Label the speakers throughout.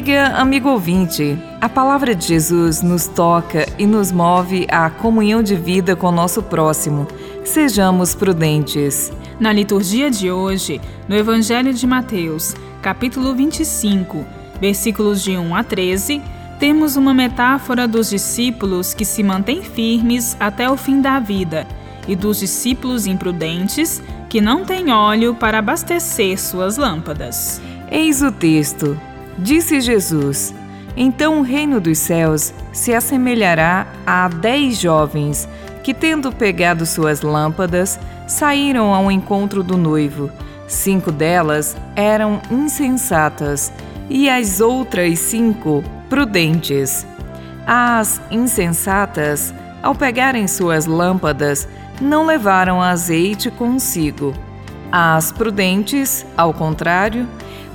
Speaker 1: dia, amigo ouvinte. A palavra de Jesus nos toca e nos move à comunhão de vida com o nosso próximo. Sejamos prudentes.
Speaker 2: Na liturgia de hoje, no Evangelho de Mateus, capítulo 25, versículos de 1 a 13, temos uma metáfora dos discípulos que se mantêm firmes até o fim da vida e dos discípulos imprudentes que não têm óleo para abastecer suas lâmpadas.
Speaker 1: Eis o texto. Disse Jesus: Então o reino dos céus se assemelhará a dez jovens que, tendo pegado suas lâmpadas, saíram ao encontro do noivo. Cinco delas eram insensatas e as outras cinco prudentes. As insensatas, ao pegarem suas lâmpadas, não levaram azeite consigo. As prudentes, ao contrário,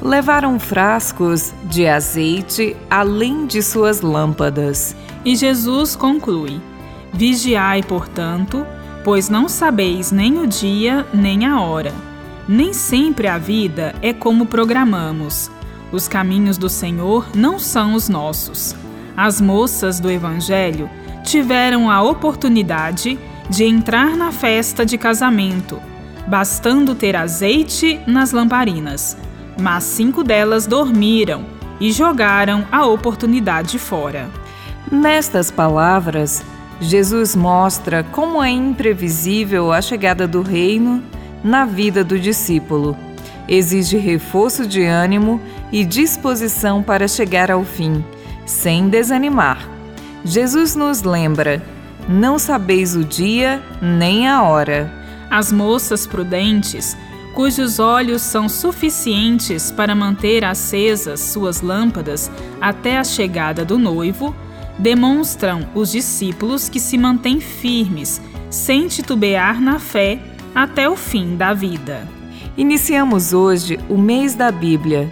Speaker 1: levaram frascos de azeite além de suas lâmpadas.
Speaker 2: E Jesus conclui: Vigiai, portanto, pois não sabeis nem o dia nem a hora. Nem sempre a vida é como programamos. Os caminhos do Senhor não são os nossos. As moças do Evangelho tiveram a oportunidade de entrar na festa de casamento, bastando ter azeite nas lamparinas mas cinco delas dormiram e jogaram a oportunidade fora.
Speaker 1: Nestas palavras, Jesus mostra como é imprevisível a chegada do reino na vida do discípulo. Exige reforço de ânimo e disposição para chegar ao fim, sem desanimar. Jesus nos lembra: não sabeis o dia nem a hora.
Speaker 2: As moças prudentes cujos olhos são suficientes para manter acesas suas lâmpadas até a chegada do noivo, demonstram os discípulos que se mantêm firmes, sem titubear na fé até o fim da vida.
Speaker 1: Iniciamos hoje o mês da Bíblia.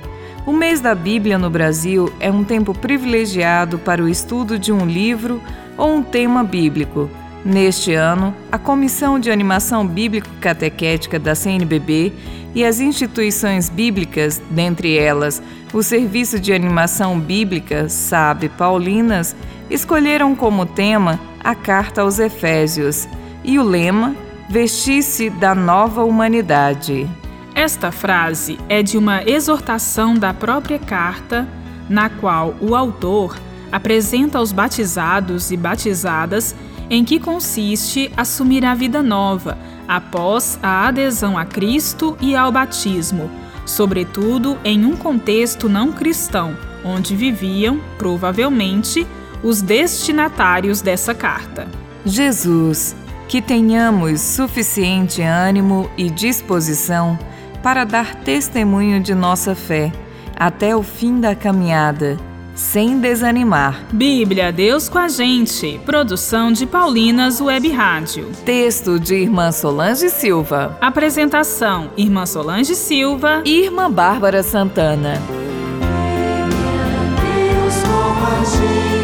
Speaker 1: O mês da Bíblia no Brasil é um tempo privilegiado para o estudo de um livro ou um tema bíblico. Neste ano, a Comissão de Animação Bíblico-Catequética da CNBB e as instituições bíblicas, dentre elas o Serviço de Animação Bíblica SAB Paulinas, escolheram como tema a Carta aos Efésios e o lema Vestir-se da Nova Humanidade.
Speaker 2: Esta frase é de uma exortação da própria carta, na qual o autor apresenta aos batizados e batizadas em que consiste assumir a vida nova após a adesão a Cristo e ao batismo, sobretudo em um contexto não cristão, onde viviam, provavelmente, os destinatários dessa carta.
Speaker 1: Jesus, que tenhamos suficiente ânimo e disposição para dar testemunho de nossa fé até o fim da caminhada sem desanimar.
Speaker 2: Bíblia, Deus com a gente. Produção de Paulinas Web Rádio.
Speaker 1: Texto de Irmã Solange Silva.
Speaker 2: Apresentação: Irmã Solange Silva
Speaker 1: e Irmã Bárbara Santana. Deus com a gente.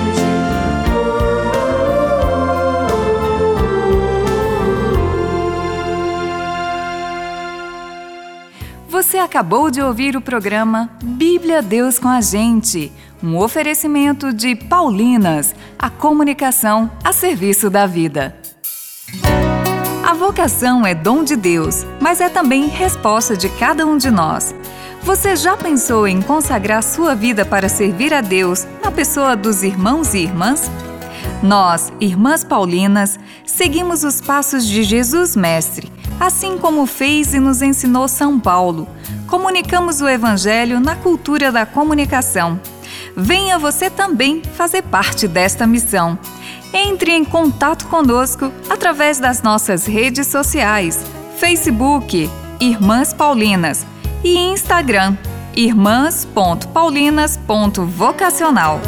Speaker 1: Você acabou de ouvir o programa Bíblia Deus com a gente um oferecimento de Paulinas, a comunicação a serviço da vida. A vocação é dom de Deus, mas é também resposta de cada um de nós. Você já pensou em consagrar sua vida para servir a Deus na pessoa dos irmãos e irmãs? Nós, irmãs Paulinas, seguimos os passos de Jesus Mestre, assim como fez e nos ensinou São Paulo. Comunicamos o Evangelho na cultura da comunicação venha você também fazer parte desta missão. Entre em contato conosco através das nossas redes sociais: Facebook Irmãs Paulinas e Instagram irmãs.paulinas.vocacional.